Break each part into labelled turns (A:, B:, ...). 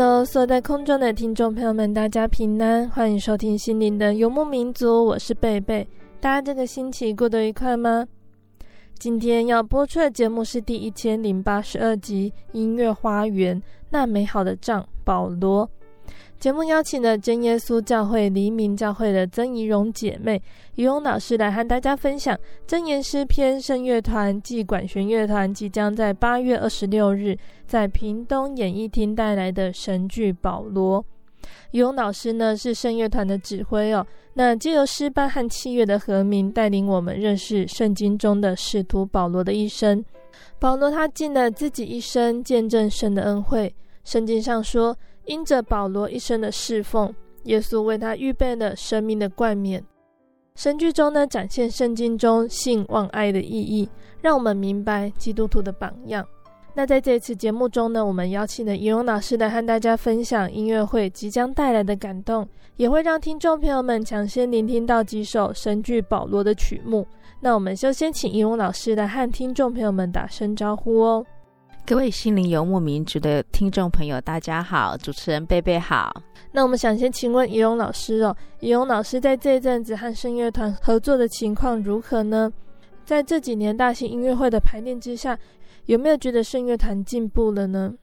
A: Hello，所有在空中的听众朋友们，大家平安，欢迎收听心灵的游牧民族，我是贝贝。大家这个星期过得愉快吗？今天要播出的节目是第一千零八十二集《音乐花园》，那美好的帐，保罗。节目邀请了真耶稣教会黎明教会的曾怡蓉姐妹、怡蓉老师来和大家分享真言诗篇圣乐团暨管弦乐团即将在八月二十六日在屏东演艺厅带来的神剧《保罗》。怡蓉老师呢是圣乐团的指挥哦，那借由诗班和器乐的和鸣，带领我们认识圣经中的使徒保罗的一生。保罗他尽了自己一生见证神的恩惠。圣经上说。因着保罗一生的侍奉，耶稣为他预备了生命的冠冕。神剧中呢，展现圣经中信望爱的意义，让我们明白基督徒的榜样。那在这次节目中呢，我们邀请了怡蓉老师来和大家分享音乐会即将带来的感动，也会让听众朋友们抢先聆听到几首神剧保罗的曲目。那我们就先请怡蓉老师来和听众朋友们打声招呼哦。
B: 各位心灵游牧民族的听众朋友，大家好，主持人贝贝好。
A: 那我们想先请问怡蓉老师哦，怡蓉老师在这一阵子和圣乐团合作的情况如何呢？在这几年大型音乐会的排练之下，有没有觉得圣乐团进步了呢？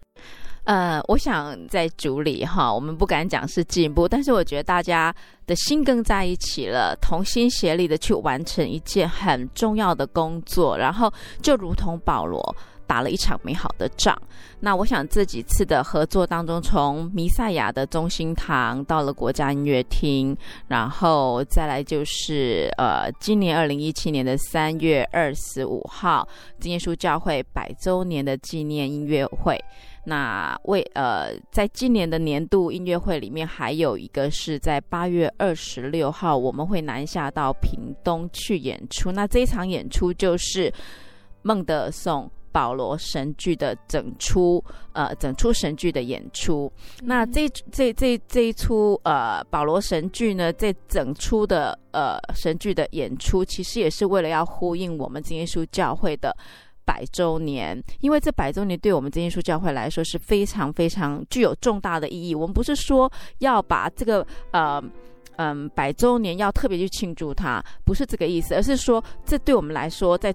B: 呃，我想在组里哈，我们不敢讲是进步，但是我觉得大家的心更在一起了，同心协力的去完成一件很重要的工作，然后就如同保罗。打了一场美好的仗。那我想这几次的合作当中，从弥赛亚的中心堂到了国家音乐厅，然后再来就是呃，今年二零一七年的三月二十五号，真耶稣教会百周年的纪念音乐会。那为呃，在今年的年度音乐会里面，还有一个是在八月二十六号，我们会南下到屏东去演出。那这一场演出就是孟德颂。保罗神剧的整出，呃，整出神剧的演出。那这这这这一出，呃，保罗神剧呢，这整出的呃神剧的演出，其实也是为了要呼应我们真耶稣教会的百周年，因为这百周年对我们真耶稣教会来说是非常非常具有重大的意义。我们不是说要把这个呃。嗯，百周年要特别去庆祝它，不是这个意思，而是说，这对我们来说，在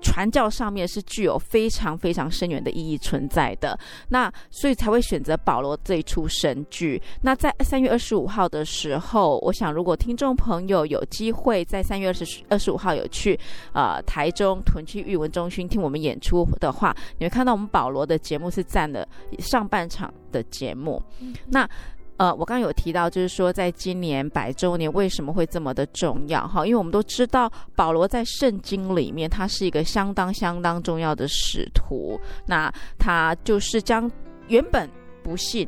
B: 传教上面是具有非常非常深远的意义存在的。那所以才会选择保罗这一出神剧。那在三月二十五号的时候，我想如果听众朋友有机会在三月二十二十五号有去呃台中屯区育文中心听我们演出的话，你会看到我们保罗的节目是占了上半场的节目。嗯、那。呃，我刚刚有提到，就是说，在今年百周年为什么会这么的重要？哈，因为我们都知道，保罗在圣经里面，他是一个相当相当重要的使徒。那他就是将原本不信，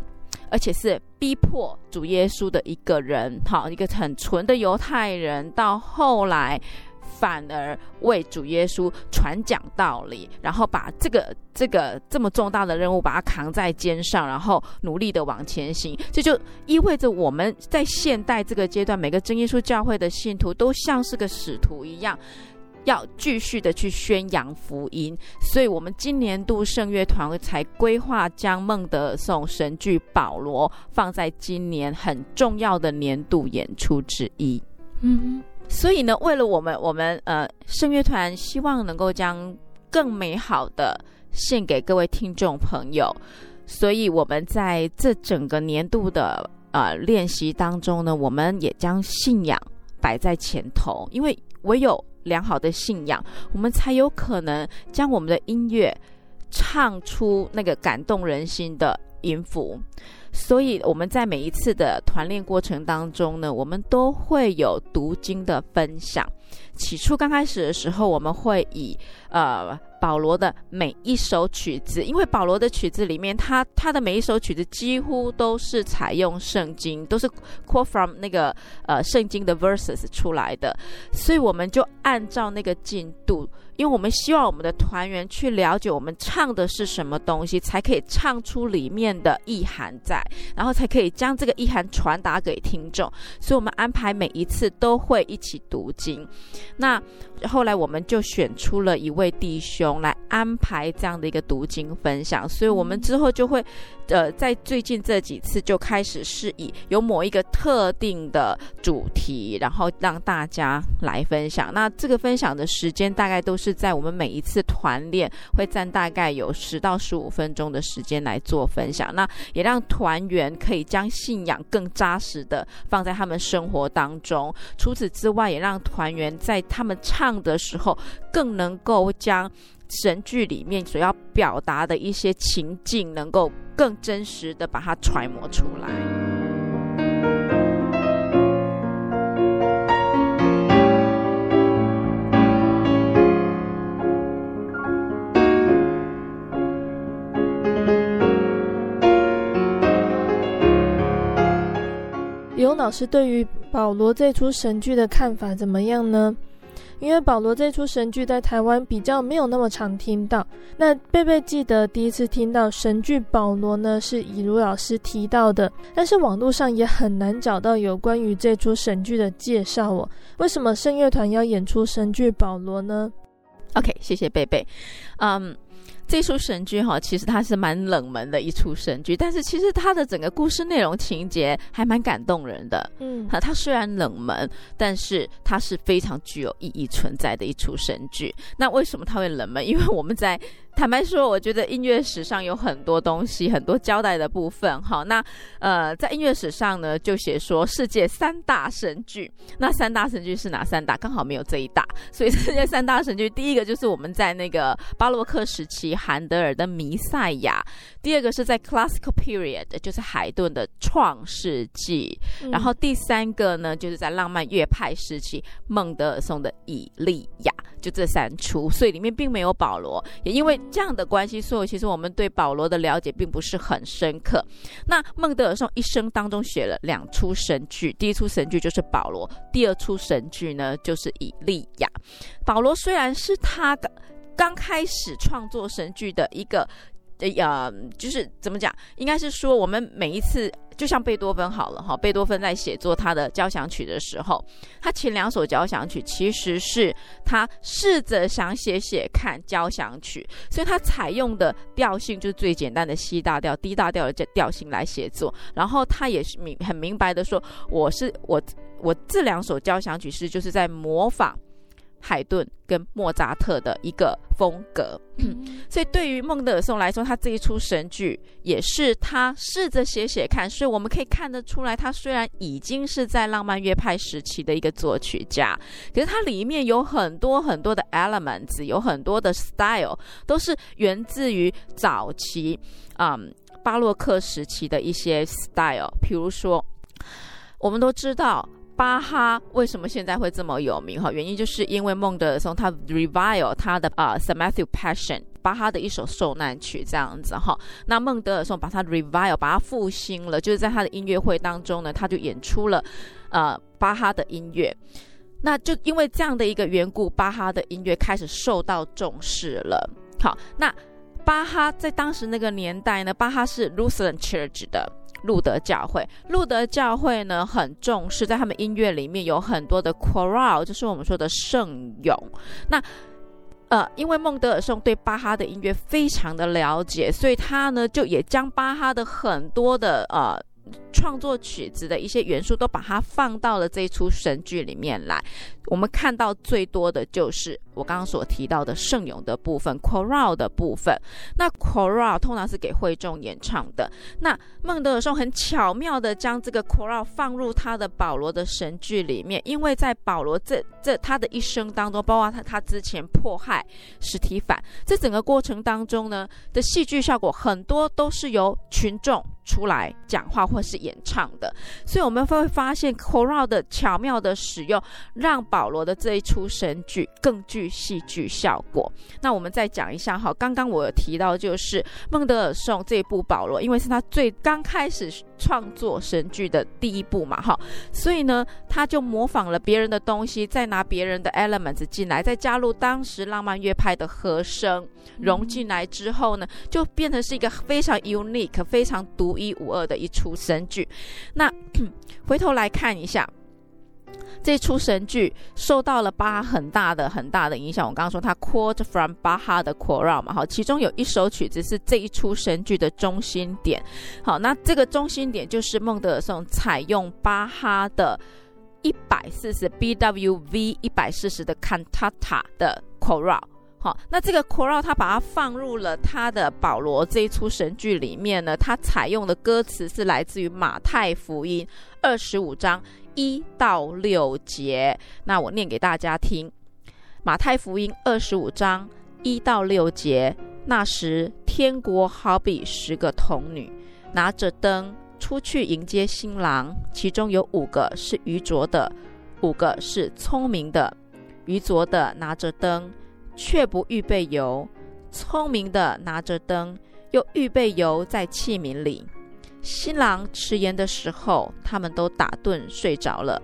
B: 而且是逼迫主耶稣的一个人，好，一个很纯的犹太人，到后来。反而为主耶稣传讲道理，然后把这个这个这么重大的任务把它扛在肩上，然后努力的往前行。这就意味着我们在现代这个阶段，每个真耶稣教会的信徒都像是个使徒一样，要继续的去宣扬福音，所以我们今年度圣乐团才规划将孟德尔颂神剧《保罗》放在今年很重要的年度演出之一。嗯，所以呢，为了我们，我们呃圣乐团希望能够将更美好的献给各位听众朋友，所以我们在这整个年度的呃练习当中呢，我们也将信仰摆在前头，因为唯有良好的信仰，我们才有可能将我们的音乐唱出那个感动人心的音符。所以我们在每一次的团练过程当中呢，我们都会有读经的分享。起初刚开始的时候，我们会以呃。保罗的每一首曲子，因为保罗的曲子里面，他他的每一首曲子几乎都是采用圣经，都是 quote from 那个呃圣经的 verses 出来的，所以我们就按照那个进度，因为我们希望我们的团员去了解我们唱的是什么东西，才可以唱出里面的意涵在，然后才可以将这个意涵传达给听众，所以我们安排每一次都会一起读经。那后来我们就选出了一位弟兄。来安排这样的一个读经分享，所以我们之后就会，呃，在最近这几次就开始是以有某一个特定的主题，然后让大家来分享。那这个分享的时间大概都是在我们每一次团练会占大概有十到十五分钟的时间来做分享。那也让团员可以将信仰更扎实的放在他们生活当中。除此之外，也让团员在他们唱的时候更能够将。神剧里面所要表达的一些情境，能够更真实的把它揣摩出来。
A: 李勇老师对于保罗这出神剧的看法怎么样呢？因为保罗这出神剧在台湾比较没有那么常听到，那贝贝记得第一次听到神剧保罗呢，是以如老师提到的，但是网络上也很难找到有关于这出神剧的介绍哦。为什么圣乐团要演出神剧保罗呢
B: ？OK，谢谢贝贝，嗯、这出神剧哈，其实它是蛮冷门的一出神剧，但是其实它的整个故事内容情节还蛮感动人的。嗯，哈，它虽然冷门，但是它是非常具有意义存在的一出神剧。那为什么它会冷门？因为我们在坦白说，我觉得音乐史上有很多东西，很多交代的部分。哈，那呃，在音乐史上呢，就写说世界三大神剧。那三大神剧是哪三大？刚好没有这一大，所以世界三大神剧，第一个就是我们在那个巴洛克时期韩德尔的《弥赛亚》，第二个是在 Classical Period，就是海顿的《创世纪》，嗯，然后第三个呢，就是在浪漫乐派时期孟德尔颂的《以利亚》。就这三出，所以里面并没有保罗，也因为这样的关系，所以其实我们对保罗的了解并不是很深刻。那孟德尔颂一生当中写了两出神剧，第一出神剧就是保罗，第二出神剧呢就是以利亚。保罗虽然是他的刚开始创作神剧的一个。呃，就是怎么讲？应该是说，我们每一次，就像贝多芬好了哈，贝多芬在写作他的交响曲的时候，他前两首交响曲其实是他试着想写写看交响曲，所以他采用的调性就是最简单的 C 大调、D 大调的调性来写作。然后他也是明很明白的说，我是我我这两首交响曲是就是在模仿。海顿跟莫扎特的一个风格，嗯，所以对于孟德尔颂来说，他这一出神剧也是他试着写写看，所以我们可以看得出来，他虽然已经是在浪漫乐派时期的一个作曲家，可是它里面有很多很多的 elements，有很多的 style 都是源自于早期，嗯，巴洛克时期的一些 style，比如说，我们都知道。巴哈为什么现在会这么有名？哈，原因就是因为孟德尔松他 revive 他的啊、uh, St. Matthew Passion，巴哈的一首受难曲这样子哈。那孟德尔松把他 revive，把他复兴了，就是在他的音乐会当中呢，他就演出了呃巴哈的音乐。那就因为这样的一个缘故，巴哈的音乐开始受到重视了。好，那巴哈在当时那个年代呢，巴哈是 Lutheran Church 的。路德教会。路德教会呢，很重视在他们音乐里面有很多的 choral，就是我们说的圣咏。那呃，因为孟德尔颂对巴哈的音乐非常的了解，所以他呢就也将巴哈的很多的呃。创作曲子的一些元素都把它放到了这一出神剧里面来。我们看到最多的就是我刚刚所提到的圣咏的部分 c o r a l 的部分。那 c o r a l 通常是给会众演唱的。那孟德尔颂很巧妙的将这个 c o r a l 放入他的保罗的神剧里面，因为在保罗这这他的一生当中，包括他他之前迫害司提反，这整个过程当中呢的戏剧效果很多都是由群众出来讲话或是演唱的，所以我们会发现 coral 的巧妙的使用，让保罗的这一出神剧更具戏剧效果。那我们再讲一下哈，刚刚我有提到就是孟德尔颂这一部保罗，因为是他最刚开始创作神剧的第一部嘛哈，所以呢，他就模仿了别人的东西，再拿别人的 elements 进来，再加入当时浪漫乐派的和声融进来之后呢，就变成是一个非常 unique、非常独一无二的一出神剧。那 回头来看一下，这出神剧受到了巴哈很大的很大的影响。我刚刚说他 quote from 巴哈的 choral 嘛，好，其中有一首曲子是这一出神剧的中心点。好，那这个中心点就是孟德尔颂采用巴哈的一百四十 BWV 一百四十的 cantata 的 choral。好，那这个 c o r a l 他把它放入了他的保罗这一出神剧里面呢，他采用的歌词是来自于马太福音二十五章一到六节。那我念给大家听：马太福音二十五章一到六节，那时天国好比十个童女拿着灯出去迎接新郎，其中有五个是愚拙的，五个是聪明的。愚拙的拿着灯。却不预备油，聪明的拿着灯，又预备油在器皿里。新郎迟延的时候，他们都打盹睡着了。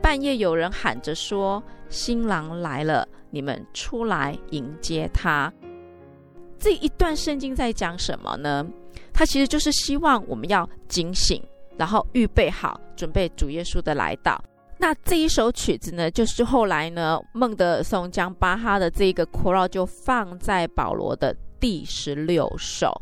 B: 半夜有人喊着说：“新郎来了，你们出来迎接他。”这一段圣经在讲什么呢？它其实就是希望我们要警醒，然后预备好，准备主耶稣的来到。那这一首曲子呢，就是后来呢，孟德尔松将巴哈的这个 chorale 就放在保罗的第十六首，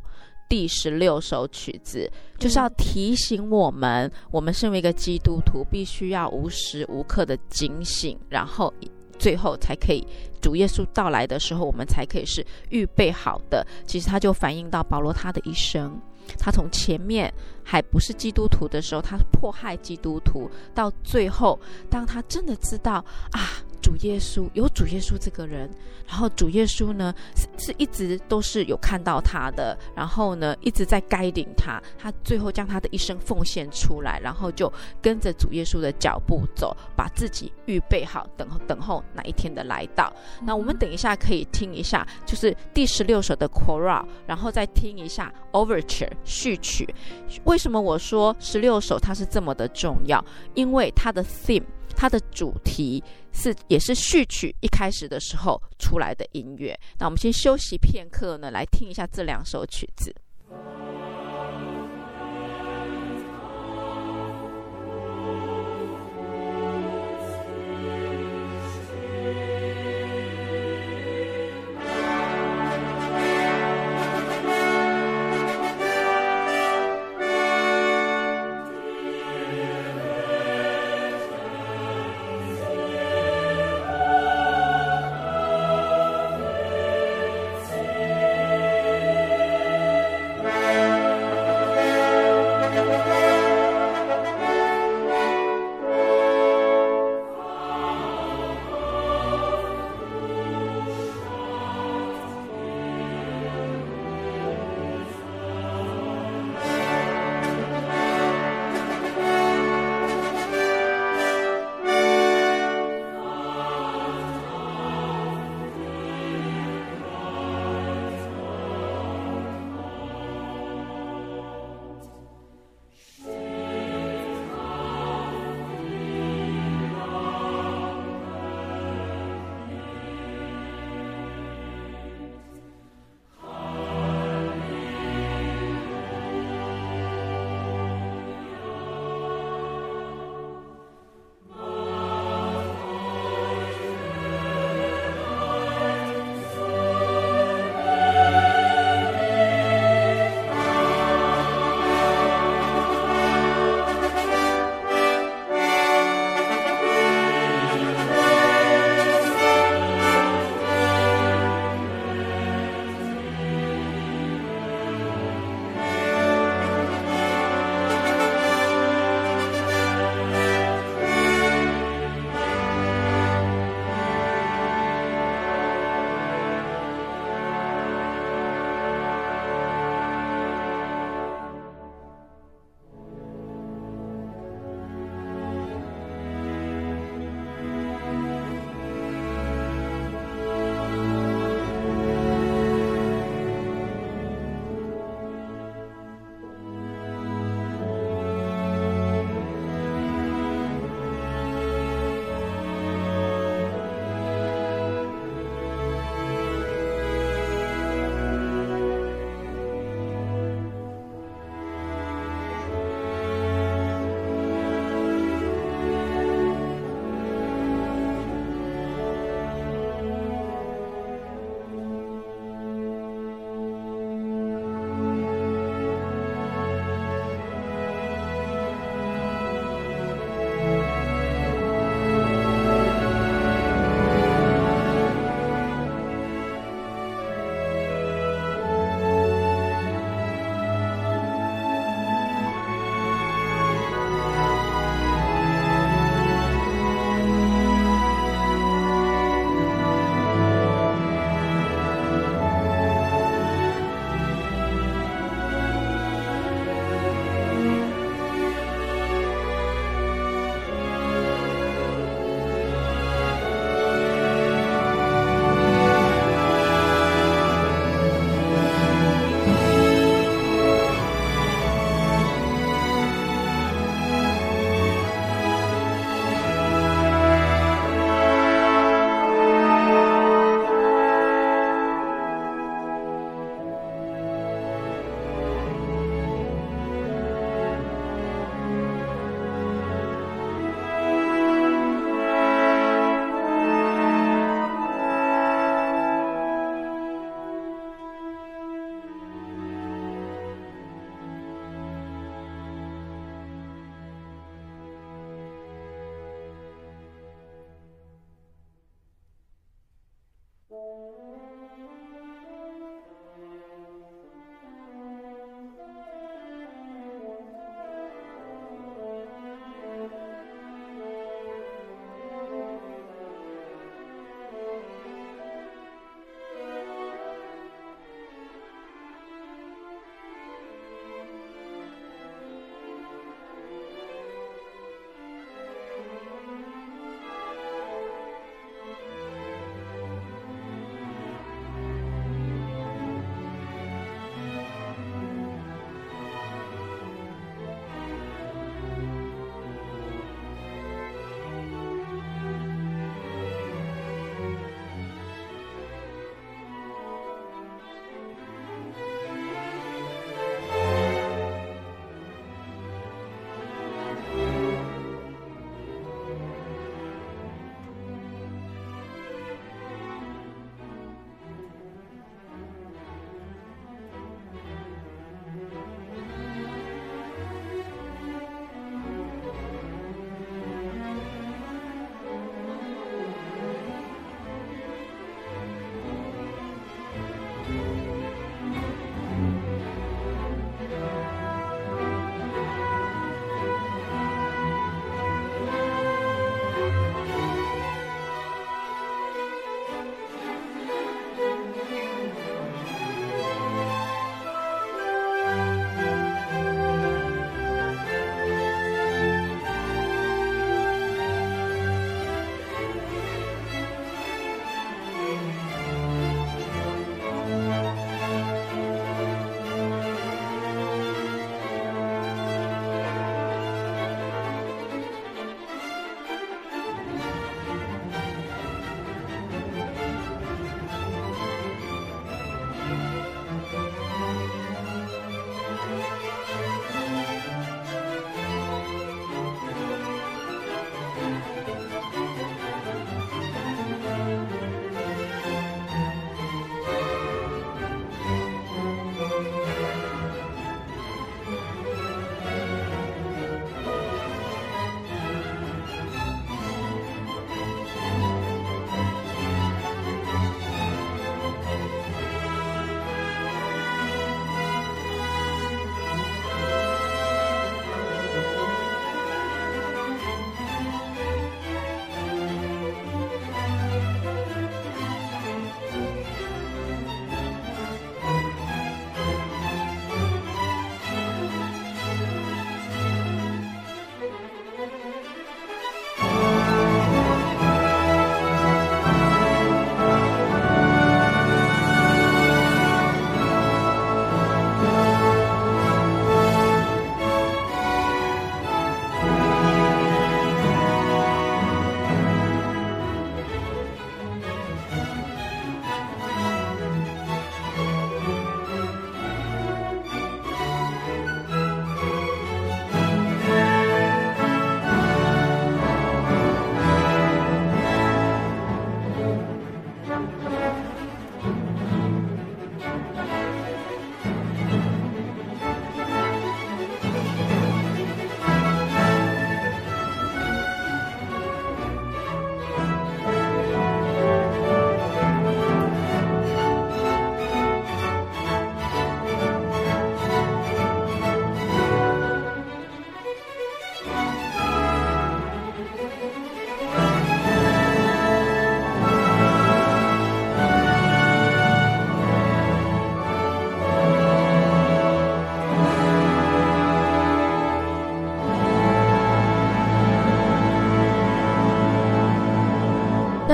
B: 第十六首曲子，就是要提醒我们，我们身为一个基督徒，必须要无时无刻的警醒，然后最后才可以主耶稣到来的时候，我们才可以是预备好的。其实它就反映到保罗他的一生。他从前面还不是基督徒的时候，他迫害基督徒，到最后，当他真的知道啊。主耶稣有主耶稣这个人，然后主耶稣呢是是一直都是有看到他的，然后呢一直在 guiding 他，他最后将他的一生奉献出来，然后就跟着主耶稣的脚步走，把自己预备好，等等候那一天的来到。那我们等一下可以听一下，就是第十六首的 c o r a l 然后再听一下 overture 序曲。为什么我说十六首它是这么的重要？因为它的 theme。它的主题是也是序曲一开始的时候出来的音乐。那我们先休息片刻呢，来听一下这两首曲子。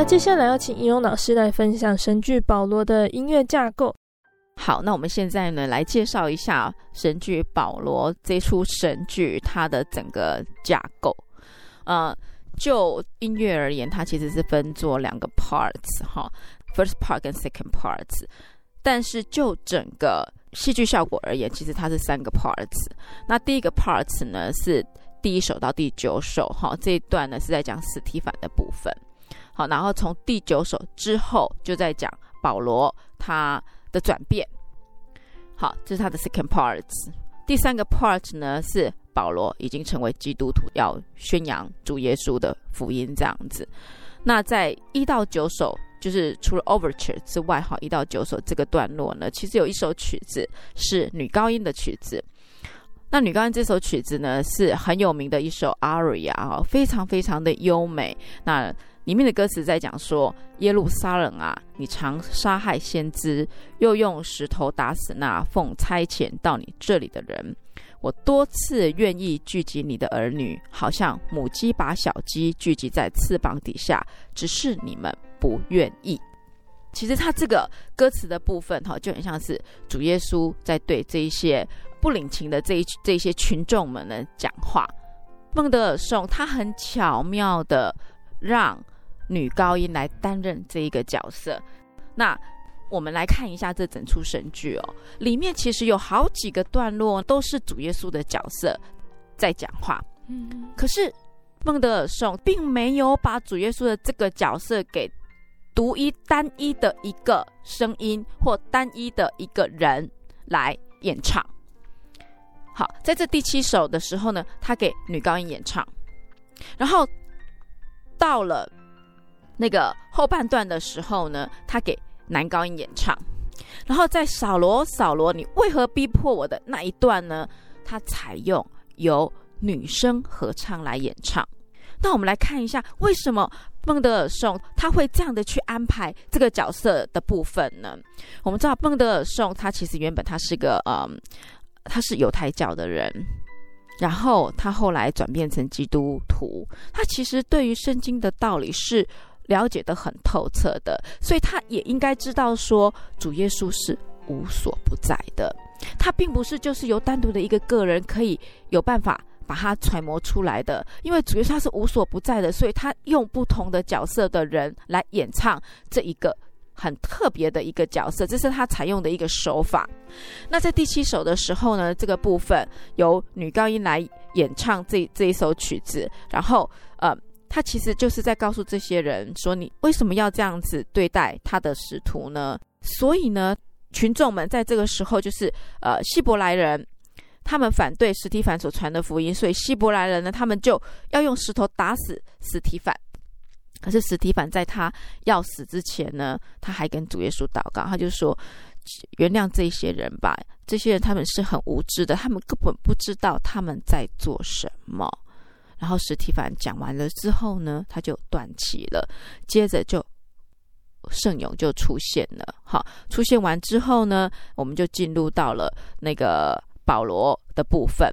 A: 接下来要请应用老师来分享神剧《保罗》的音乐架构。
B: 好，那我们现在呢，来介绍一下神剧《保罗》这出神剧它的整个架构。呃，就音乐而言，它其实是分作两个 parts 哈，first part 跟 second parts。但是就整个戏剧效果而言，其实它是三个 parts。那第一个 parts 呢，是第一首到第九首哈，这一段呢是在讲史提凡的部分。好，然后从第九首之后就在讲保罗他的转变，好，这是他的 second part。第三个 part 呢，是保罗已经成为基督徒，要宣扬主耶稣的福音这样子。那在一到九首，就是除了 overture 之外，哈，一到九首这个段落呢，其实有一首曲子是女高音的曲子。那女高音这首曲子呢，是很有名的一首 aria 啊，非常非常的优美。那里面的歌词在讲说：“耶路撒冷啊，你常杀害先知，又用石头打死那奉差遣到你这里的人。我多次愿意聚集你的儿女，好像母鸡把小鸡聚集在翅膀底下，只是你们不愿意。”其实他这个歌词的部分，哈，就很像是主耶稣在对这一些不领情的这一这些群众们呢讲话。孟德尔颂他很巧妙的让。女高音来担任这一个角色，那我们来看一下这整出神剧哦，里面其实有好几个段落都是主耶稣的角色在讲话，嗯，可是孟德尔颂并没有把主耶稣的这个角色给独一单一的一个声音或单一的一个人来演唱。好，在这第七首的时候呢，他给女高音演唱，然后到了。那个后半段的时候呢，他给男高音演唱，然后在扫罗扫罗，你为何逼迫我的那一段呢？他采用由女生合唱来演唱。那我们来看一下，为什么孟德尔颂他会这样的去安排这个角色的部分呢？我们知道孟德尔颂他其实原本他是个嗯，他是犹太教的人。然后他后来转变成基督徒，他其实对于圣经的道理是了解得很透彻的，所以他也应该知道说主耶稣是无所不在的，他并不是就是由单独的一个个人可以有办法把它揣摩出来的，因为主耶稣他是无所不在的，所以他用不同的角色的人来演唱这一个。很特别的一个角色，这是他采用的一个手法。那在第七首的时候呢，这个部分由女高音来演唱这这一首曲子，然后呃，他其实就是在告诉这些人说：你为什么要这样子对待他的使徒呢？所以呢，群众们在这个时候就是呃，希伯来人，他们反对史提凡所传的福音，所以希伯来人呢，他们就要用石头打死史提凡。可是史提凡在他要死之前呢，他还跟主耶稣祷告，他就说：“原谅这些人吧，这些人他们是很无知的，他们根本不知道他们在做什么。”然后史提凡讲完了之后呢，他就断气了。接着就圣勇就出现了，好，出现完之后呢，我们就进入到了那个保罗的部分。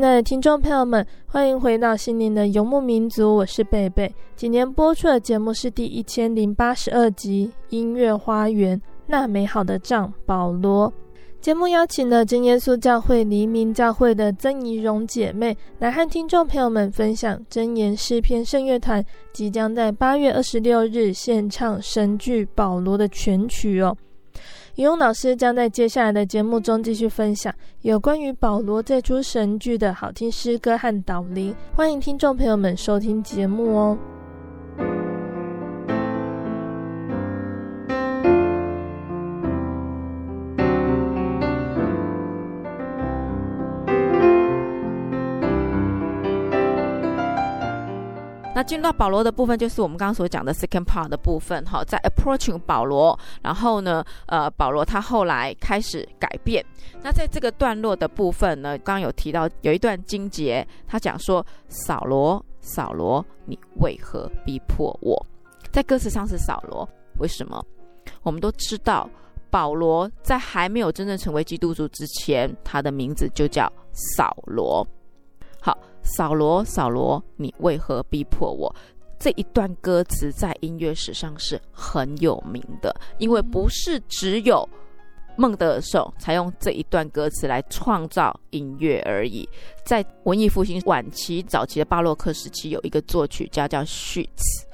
A: 亲爱的听众朋友们，欢迎回到心灵的游牧民族，我是贝贝。今天播出的节目是第一千零八十二集《音乐花园那美好的仗》保罗。节目邀请了真耶稣教会黎明教会的曾怡蓉姐妹来和听众朋友们分享真言诗篇圣乐团即将在八月二十六日献唱神剧《保罗》的全曲哦。怡蓉老师将在接下来的节目中继续分享有关于保罗这出神剧的好听诗歌和导聆，欢迎听众朋友们收听节目哦。
B: 那进入到保罗的部分，就是我们刚刚所讲的 second part 的部分，哈，在 approaching 保罗，然后呢，呃，保罗他后来开始改变。那在这个段落的部分呢，刚刚有提到有一段经节，他讲说：“扫罗，扫罗，你为何逼迫我？”在歌词上是扫罗，为什么？我们都知道，保罗在还没有真正成为基督徒之前，他的名字就叫扫罗。扫罗，扫罗，你为何逼迫我？这一段歌词在音乐史上是很有名的，因为不是只有孟德尔颂才用这一段歌词来创造音乐而已。在文艺复兴晚期、早期的巴洛克时期，有一个作曲家叫序茨，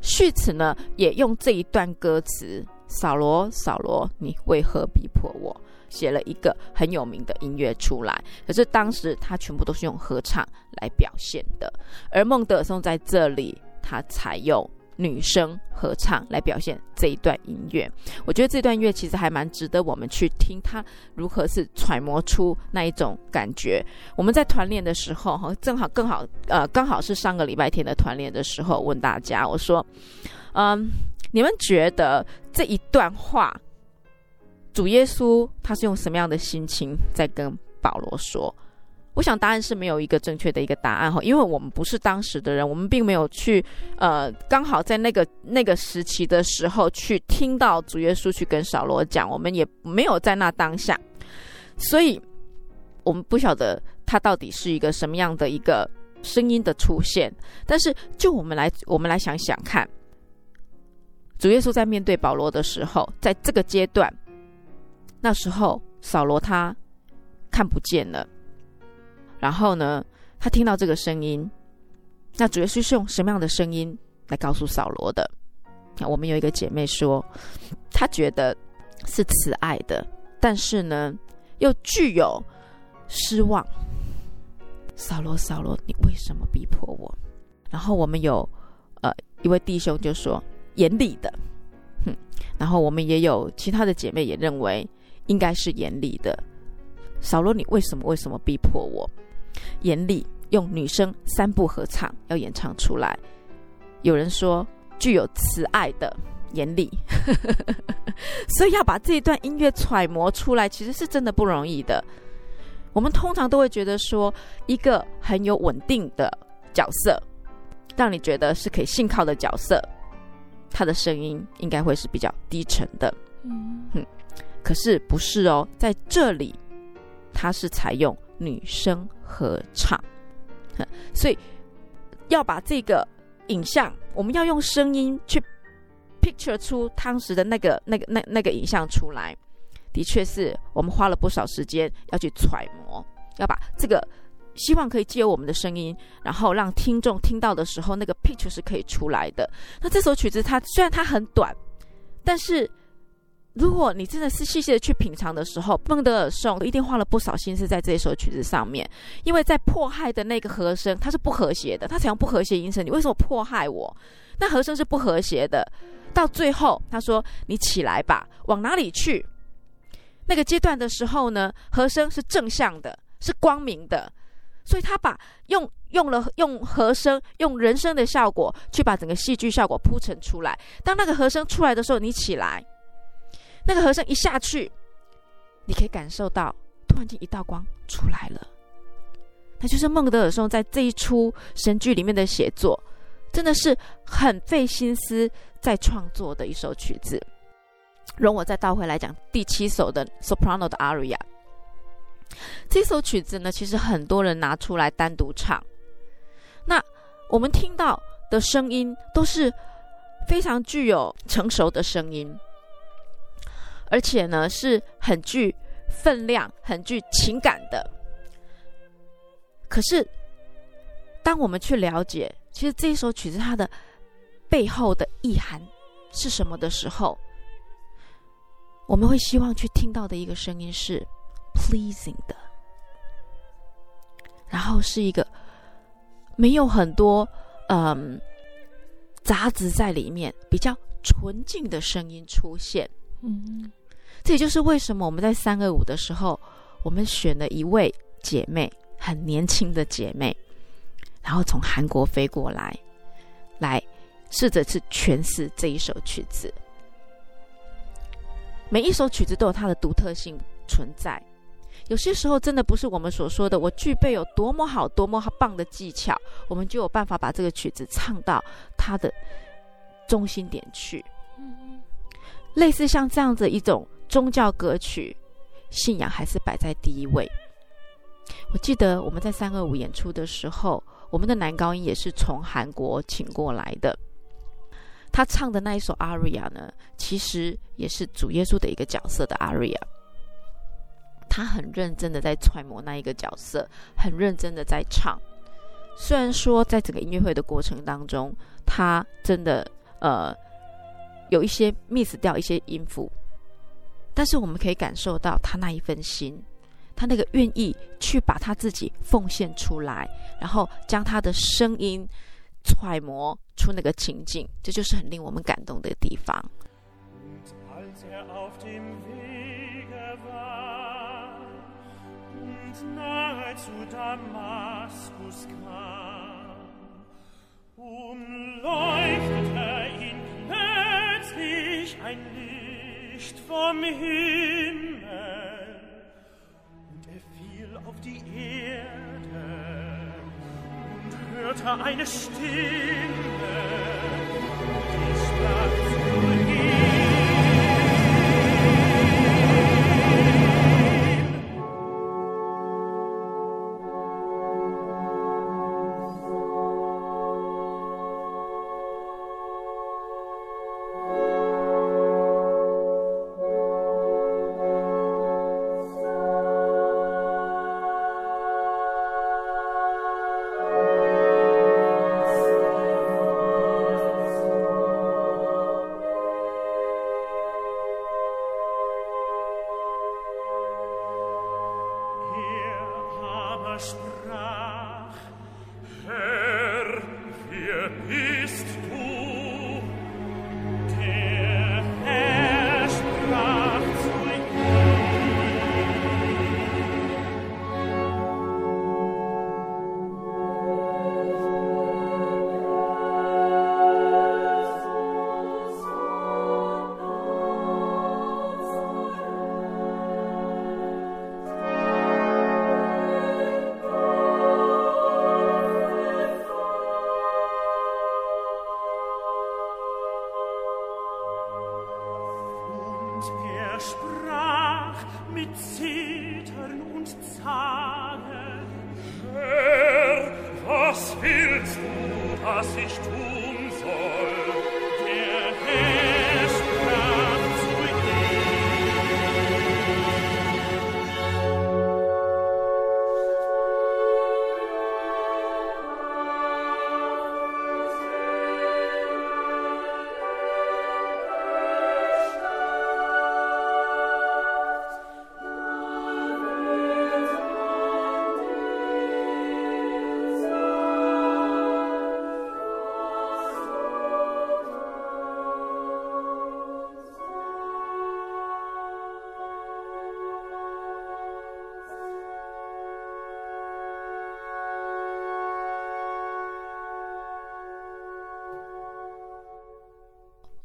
B: 序茨呢也用这一段歌词：“扫罗，扫罗，你为何逼迫我？”写了一个很有名的音乐出来，可是当时他全部都是用合唱来表现的，而孟德尔颂在这里他采用女声合唱来表现这一段音乐。我觉得这段音乐其实还蛮值得我们去听，他如何是揣摩出那一种感觉。我们在团练的时候，哈，正好更好，呃，刚好是上个礼拜天的团练的时候，问大家，我说，嗯，你们觉得这一段话？主耶稣他是用什么样的心情在跟保罗说？我想答案是没有一个正确的一个答案哈，因为我们不是当时的人，我们并没有去呃刚好在那个那个时期的时候去听到主耶稣去跟扫罗讲，我们也没有在那当下，所以我们不晓得他到底是一个什么样的一个声音的出现。但是就我们来我们来想想看，主耶稣在面对保罗的时候，在这个阶段，那时候扫罗他看不见了。然后呢，他听到这个声音，那主要是用什么样的声音来告诉扫罗的？那我们有一个姐妹说，她觉得是慈爱的，但是呢，又具有失望。扫罗，扫罗，你为什么逼迫我？然后我们有呃一位弟兄就说严厉的，哼。然后我们也有其他的姐妹也认为应该是严厉的。扫罗，你为什么为什么逼迫我？严厉，用女生三部合唱要演唱出来。有人说具有慈爱的严厉，所以要把这一段音乐揣摩出来，其实是真的不容易的。我们通常都会觉得说，一个很有稳定的角色，让你觉得是可以信靠的角色，他的声音应该会是比较低沉的。嗯，可是不是哦，在这里它是采用女声。合唱，所以要把这个影像，我们要用声音去 picture 出当时的那个、那个、那那个影像出来。的确是我们花了不少时间要去揣摩，要把这个希望可以借由我们的声音，然后让听众听到的时候，那个 picture 是可以出来的。那这首曲子它虽然它很短，但是。如果你真的是细细的去品尝的时候，孟德尔颂一定花了不少心思在这一首曲子上面，因为在迫害的那个和声，它是不和谐的，它采用不和谐音程。你为什么迫害我？那和声是不和谐的。到最后，他说：“你起来吧，往哪里去？”那个阶段的时候呢，和声是正向的，是光明的，所以他把用用了用和声、用人声的效果去把整个戏剧效果铺陈出来。当那个和声出来的时候，你起来。那个和声一下去，你可以感受到突然间一道光出来了。那就是孟德尔颂在这一出神剧里面的写作，真的是很费心思在创作的一首曲子。容我再倒回来讲第七首的 Soprano 的 Aria。这首曲子呢，其实很多人拿出来单独唱。那我们听到的声音都是非常具有成熟的声音。而且呢，是很具分量、很具情感的。可是，当我们去了解，其实这首曲子它的背后的意涵是什么的时候，我们会希望去听到的一个声音是 pleasing 的，然后是一个没有很多嗯杂质在里面，比较纯净的声音出现。嗯。这也就是为什么我们在三二五的时候，我们选了一位姐妹，很年轻的姐妹，然后从韩国飞过来，来试着去诠释这一首曲子。每一首曲子都有它的独特性存在，有些时候真的不是我们所说的我具备有多么好、多么棒的技巧，我们就有办法把这个曲子唱到它的中心点去。类似像这样子一种。宗教歌曲，信仰还是摆在第一位。我记得我们在三二五演出的时候，我们的男高音也是从韩国请过来的。他唱的那一首 aria 呢，其实也是主耶稣的一个角色的 aria。他很认真的在揣摩那一个角色，很认真的在唱。虽然说在整个音乐会的过程当中，他真的呃有一些 miss 掉一些音符。但是我们可以感受到他那一份心他那个愿意去把他自己奉献出来然后将他的声音揣摩出那个情境这就是很令我们感动的地方。
C: Licht vom Himmel. Und er fiel auf die Erde und hörte
B: eine Stimme.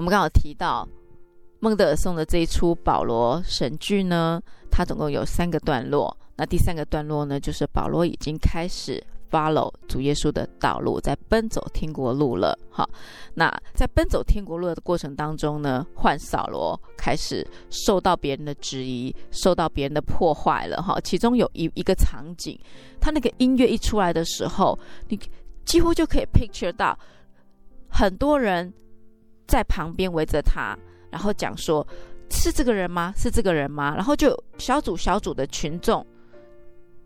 B: 们刚好提到孟德尔颂的这一出保罗神剧呢，它总共有三个段落。那第三个段落呢，就是保罗已经开始 follow 主耶稣的道路，在奔走天国路了。好，那在奔走天国路的过程当中呢，换扫罗开始受到别人的质疑，受到别人的破坏了。哈，其中有一一个场景，他那个音乐一出来的时候，你几乎就可以 picture 到很多人。在旁边围着他，然后讲说：“是这个人吗？是这个人吗？”然后就小组小组的群众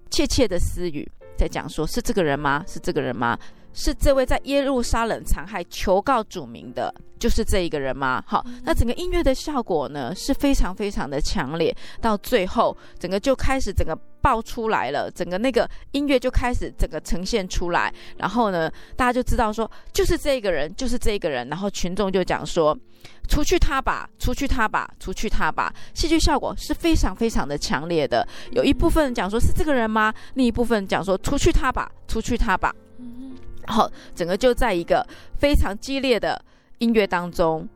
B: 窃窃的私语，在讲说：“是这个人吗？是这个人吗？是这位在耶路撒冷残害求告主名的，就是这一个人吗？”好，那整个音乐的效果呢，是非常非常的强烈，到最后整个就开始整个。爆出来了，整个那个音乐就开始整个呈现出来，然后呢，大家就知道说，就是这个人，就是这个人，然后群众就讲说，除去他吧，除去他吧，除去他吧，戏剧效果是非常非常的强烈的。有一部分人讲说是这个人吗？另一部分讲说除去他吧，除去他吧，然后整个就在一个非常激烈的音乐当中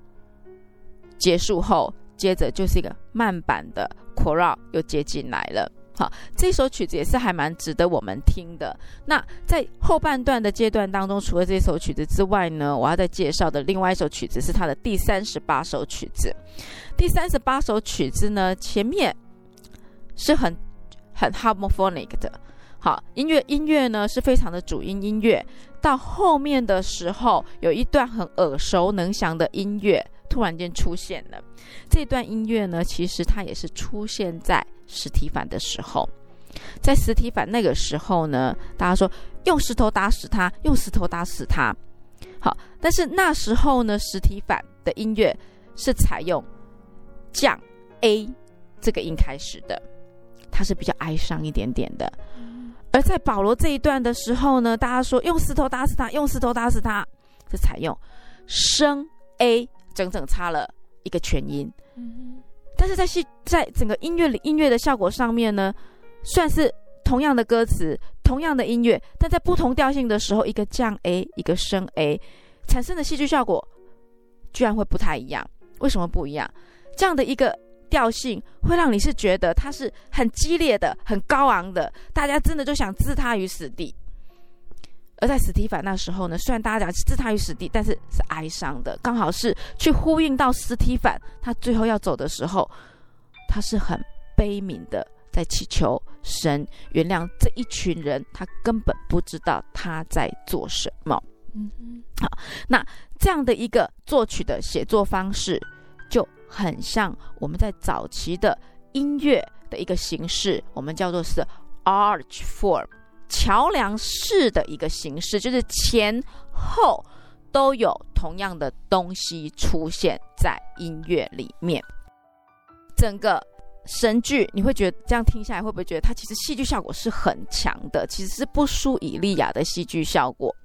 B: 结束后，接着就是一个慢板的 chorale 又接进来了。好，这首曲子也是还蛮值得我们听的。那在后半段的阶段当中，除了这首曲子之外呢，我要再介绍的另外一首曲子是他的第三十八首曲子。第三十八首曲子呢，前面是很很 harmonic 的，好，音乐音乐呢是非常的主音音乐。到后面的时候，有一段很耳熟能详的音乐突然间出现了。这段音乐呢，其实它也是出现在。司提反的时候，在司提反那个时候呢，大家说用石头打死他，用石头打死他。好，但是那时候呢，司提反的音乐是采用降 A 这个音开始的，它是比较哀伤一点点的。而在保罗这一段的时候呢，大家说用石头打死他，用石头打死他，是采用升 A，整整差了一个全音。但是在戏，在整个音乐里，音乐的效果上面呢，算是同样的歌词，同样的音乐，但在不同调性的时候，一个降 A，一个升 A，产生的戏剧效果居然会不太一样。为什么不一样？这样的一个调性会让你是觉得它是很激烈的、很高昂的，大家真的就想置他于死地。而在史提凡那时候呢，虽然大家讲置他于死地，但是是哀伤的，刚好是去呼应到史提凡他最后要走的时候，他是很悲悯的，在祈求神原谅这一群人，他根本不知道他在做什么。嗯嗯，好，那这样的一个作曲的写作方式，就很像我们在早期的音乐的一个形式，我们叫做是 arch form。桥梁式的一个形式，就是前后都有同样的东西出现在音乐里面。整个神剧，你会觉得这样听下来，会不会觉得它其实戏剧效果是很强的？其实是不输以利亚的戏剧效果。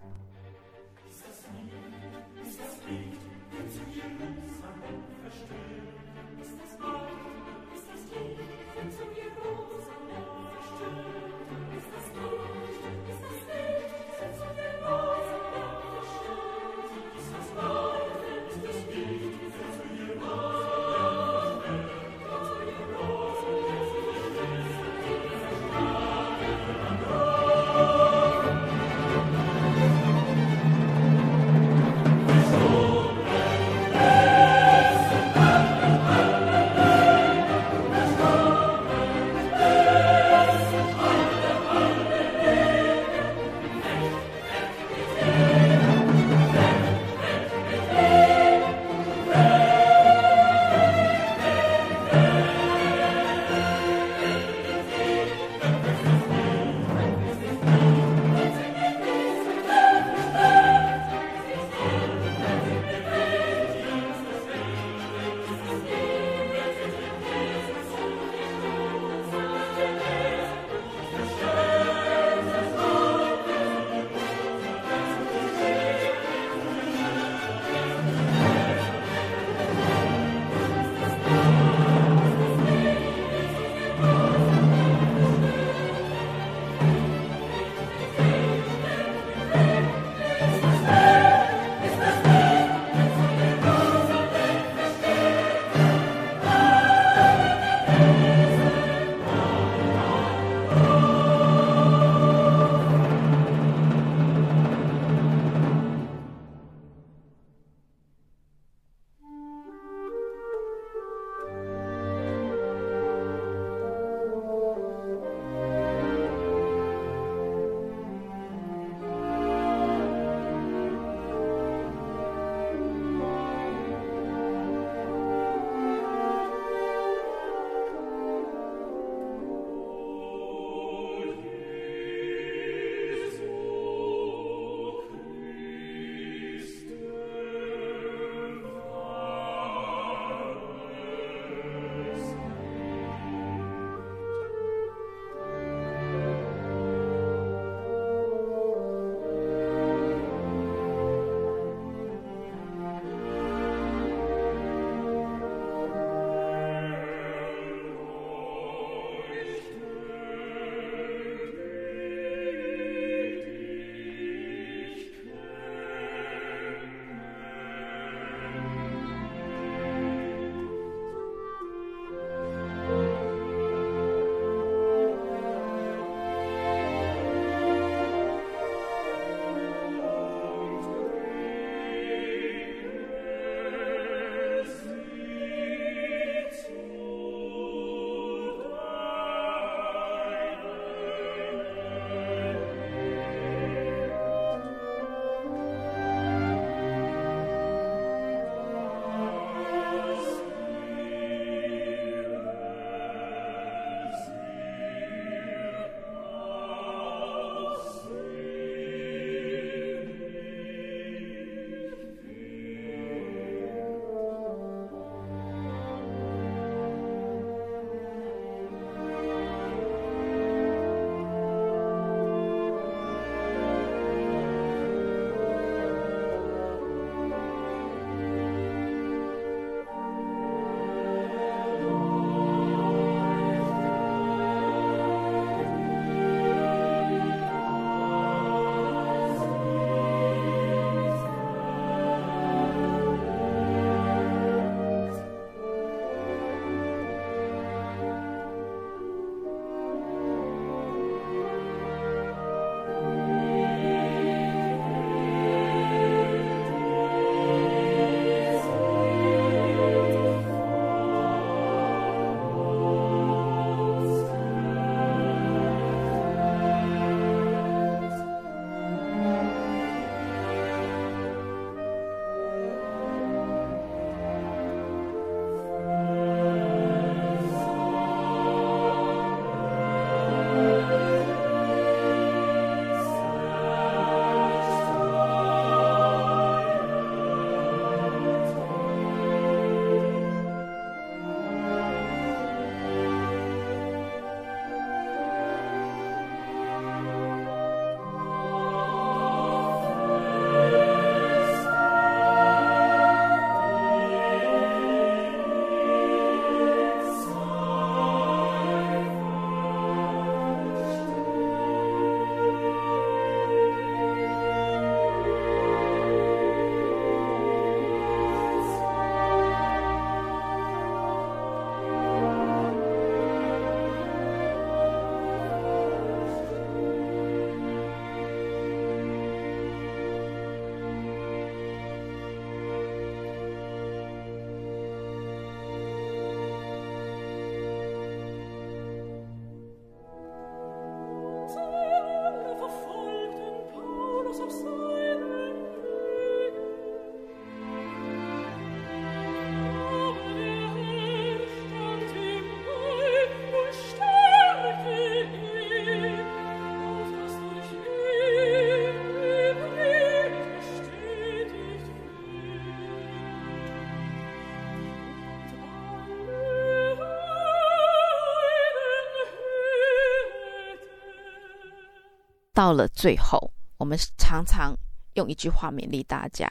B: 到了最后，我们常常用一句话勉励大家：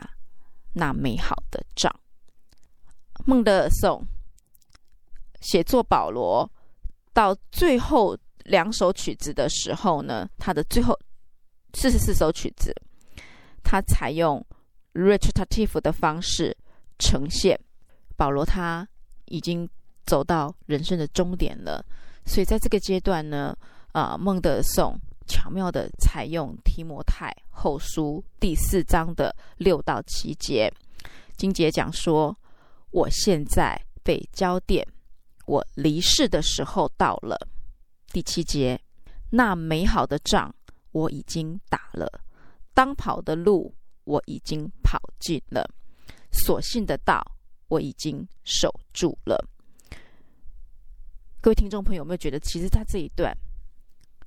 B: 那美好的仗。孟德尔颂写作保罗到最后两首曲子的时候呢，他的最后四十四首曲子，他采用 recitative 的方式呈现。保罗他已经走到人生的终点了，所以在这个阶段呢，啊、孟德尔颂巧妙的采用提摩太后书第四章的六到七节，经节讲说。我现在被浇奠，我离世的时候到了。第七节，那美好的仗我已经打了，当跑的路我已经跑尽了，所信的道我已经守住了。各位听众朋友，有没有觉得，其实他这一段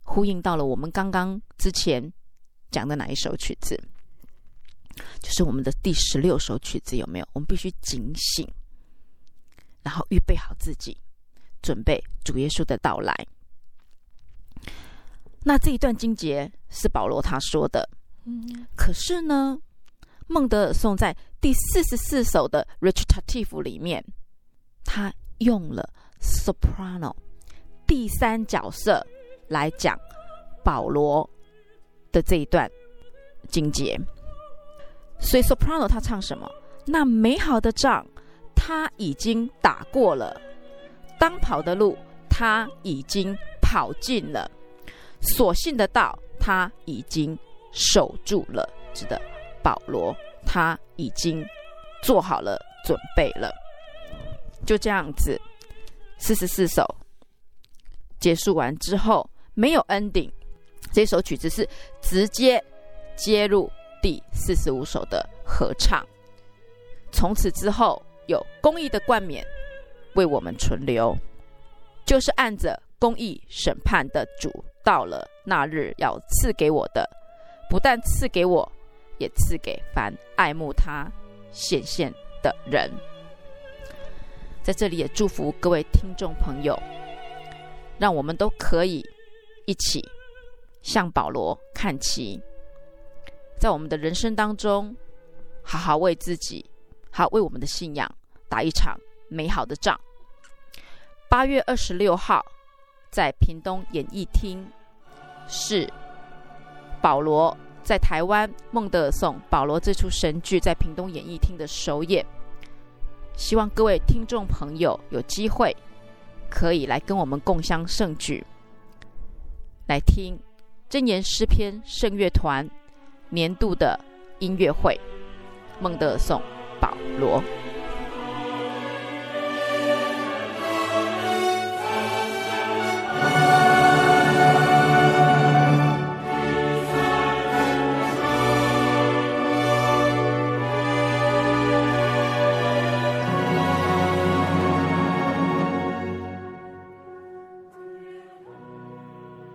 B: 呼应到了我们刚刚之前讲的哪一首曲子？就是我们的第十六首曲子，有没有？我们必须警醒，然后预备好自己，准备主耶稣的到来。那这一段经节是保罗他说的，嗯，可是呢，孟德尔颂在第四十四首的 recitative 里面，他用了 soprano 第三角色来讲保罗的这一段经节。所以，soprano 他唱什么？那美好的仗他已经打过了，当跑的路他已经跑尽了，所信的道他已经守住了。指的保罗他已经做好了准备了。就这样子，四十四首结束完之后，没有 ending，这首曲子是直接接入。第四十五首的合唱，从此之后有公义的冠冕为我们存留，就是按着公义审判的主到了那日要赐给我的，不但赐给我，也赐给凡爱慕他显现的人。在这里也祝福各位听众朋友，让我们都可以一起向保罗看齐。在我们的人生当中，好好为自己，好为我们的信仰打一场美好的仗。八月二十六号，在屏东演艺厅，是保罗在台湾孟德尔颂保罗这出神剧在屏东演艺厅的首演。希望各位听众朋友有机会可以来跟我们共襄盛举，来听真言诗篇圣乐团。年度的音乐会，孟德尔颂保罗。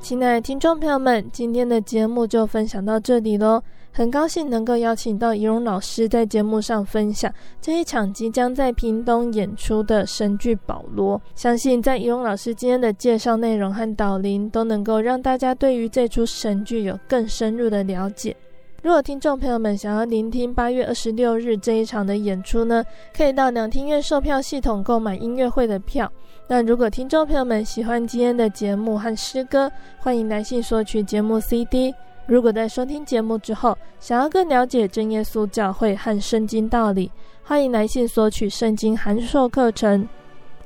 A: 亲爱的听众朋友们，今天的节目就分享到这里喽。很高兴能够邀请到怡蓉老师在节目上分享这一场即将在屏东演出的神剧《保罗》。相信在怡蓉老师今天的介绍内容和导聆，都能够让大家对于这出神剧有更深入的了解。如果听众朋友们想要聆听八月二十六日这一场的演出呢，可以到两厅院售票系统购买音乐会的票。那如果听众朋友们喜欢今天的节目和诗歌，欢迎来信索取节目 CD。如果在收听节目之后，想要更了解真耶稣教会和圣经道理，欢迎来信索取圣经函授课程。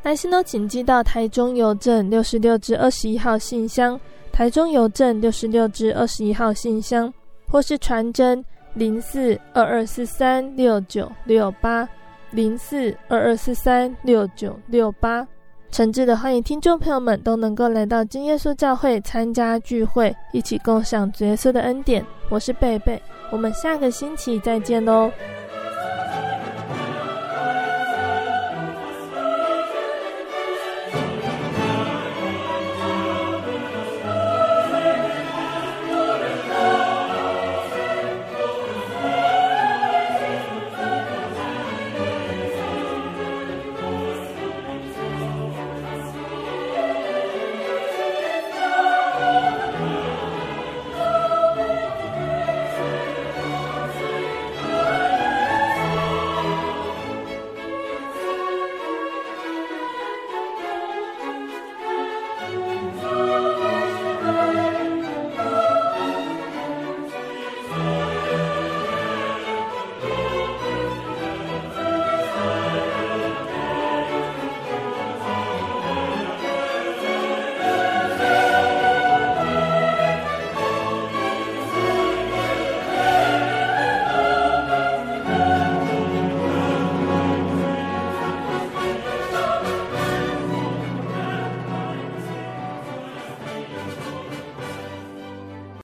A: 来信都请寄到台中邮政六十六至二十一号信箱，台中邮政六十六至二十一号信箱，或是传真零四二二四三六九六八零四二二四三六九六八。诚挚的欢迎听众朋友们都能够来到真耶稣教会参加聚会，一起共享主耶稣的恩典。我是贝贝，我们下个星期再见喽。